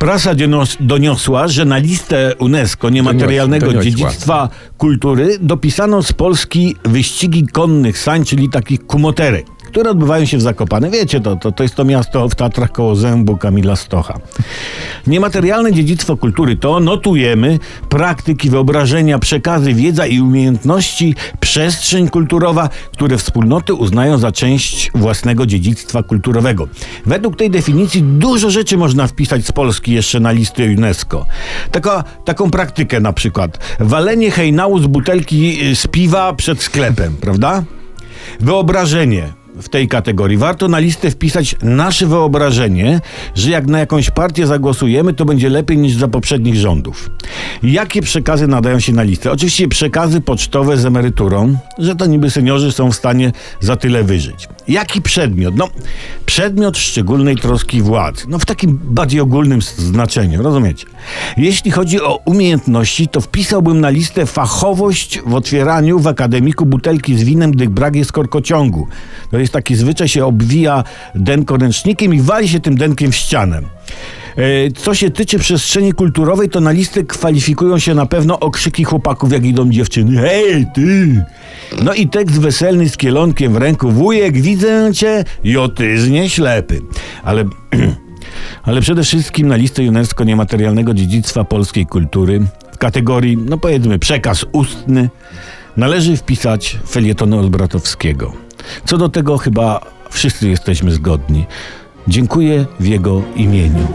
Prasa doniosła, że na listę UNESCO niematerialnego Doniosła. dziedzictwa kultury dopisano z Polski wyścigi konnych sań, czyli takich kumoterek, które odbywają się w Zakopane. Wiecie, to, to, to jest to miasto w Tatrach koło zębu Kamila Stocha. Niematerialne dziedzictwo kultury to notujemy praktyki, wyobrażenia, przekazy, wiedza i umiejętności, przestrzeń kulturowa, które wspólnoty uznają za część własnego dziedzictwa kulturowego. Według tej definicji dużo rzeczy można wpisać z Polski jeszcze na listę UNESCO. Taka, taką praktykę na przykład. Walenie hejnału z butelki y, z piwa przed sklepem, prawda? Wyobrażenie w tej kategorii. Warto na listę wpisać nasze wyobrażenie, że jak na jakąś partię zagłosujemy, to będzie lepiej niż za poprzednich rządów. Jakie przekazy nadają się na listę? Oczywiście przekazy pocztowe z emeryturą, że to niby seniorzy są w stanie za tyle wyżyć. Jaki przedmiot? No, przedmiot szczególnej troski władzy. No, w takim bardziej ogólnym znaczeniu, rozumiecie? Jeśli chodzi o umiejętności, to wpisałbym na listę fachowość w otwieraniu w akademiku butelki z winem, gdy brak jest korkociągu. To jest taki zwyczaj, się obwija denko ręcznikiem i wali się tym denkiem w ścianę. E, Co się tyczy przestrzeni kulturowej, to na listę kwalifikują się na pewno okrzyki chłopaków, jak idą dziewczyny. Hej, ty! No i tekst weselny z kielonkiem w ręku. Wujek, widzę cię, jotyznie ślepy. Ale... Ale przede wszystkim na listę UNESCO niematerialnego dziedzictwa polskiej kultury w kategorii, no powiedzmy, przekaz ustny należy wpisać felietony Olbratowskiego. Co do tego chyba wszyscy jesteśmy zgodni. Dziękuję w jego imieniu.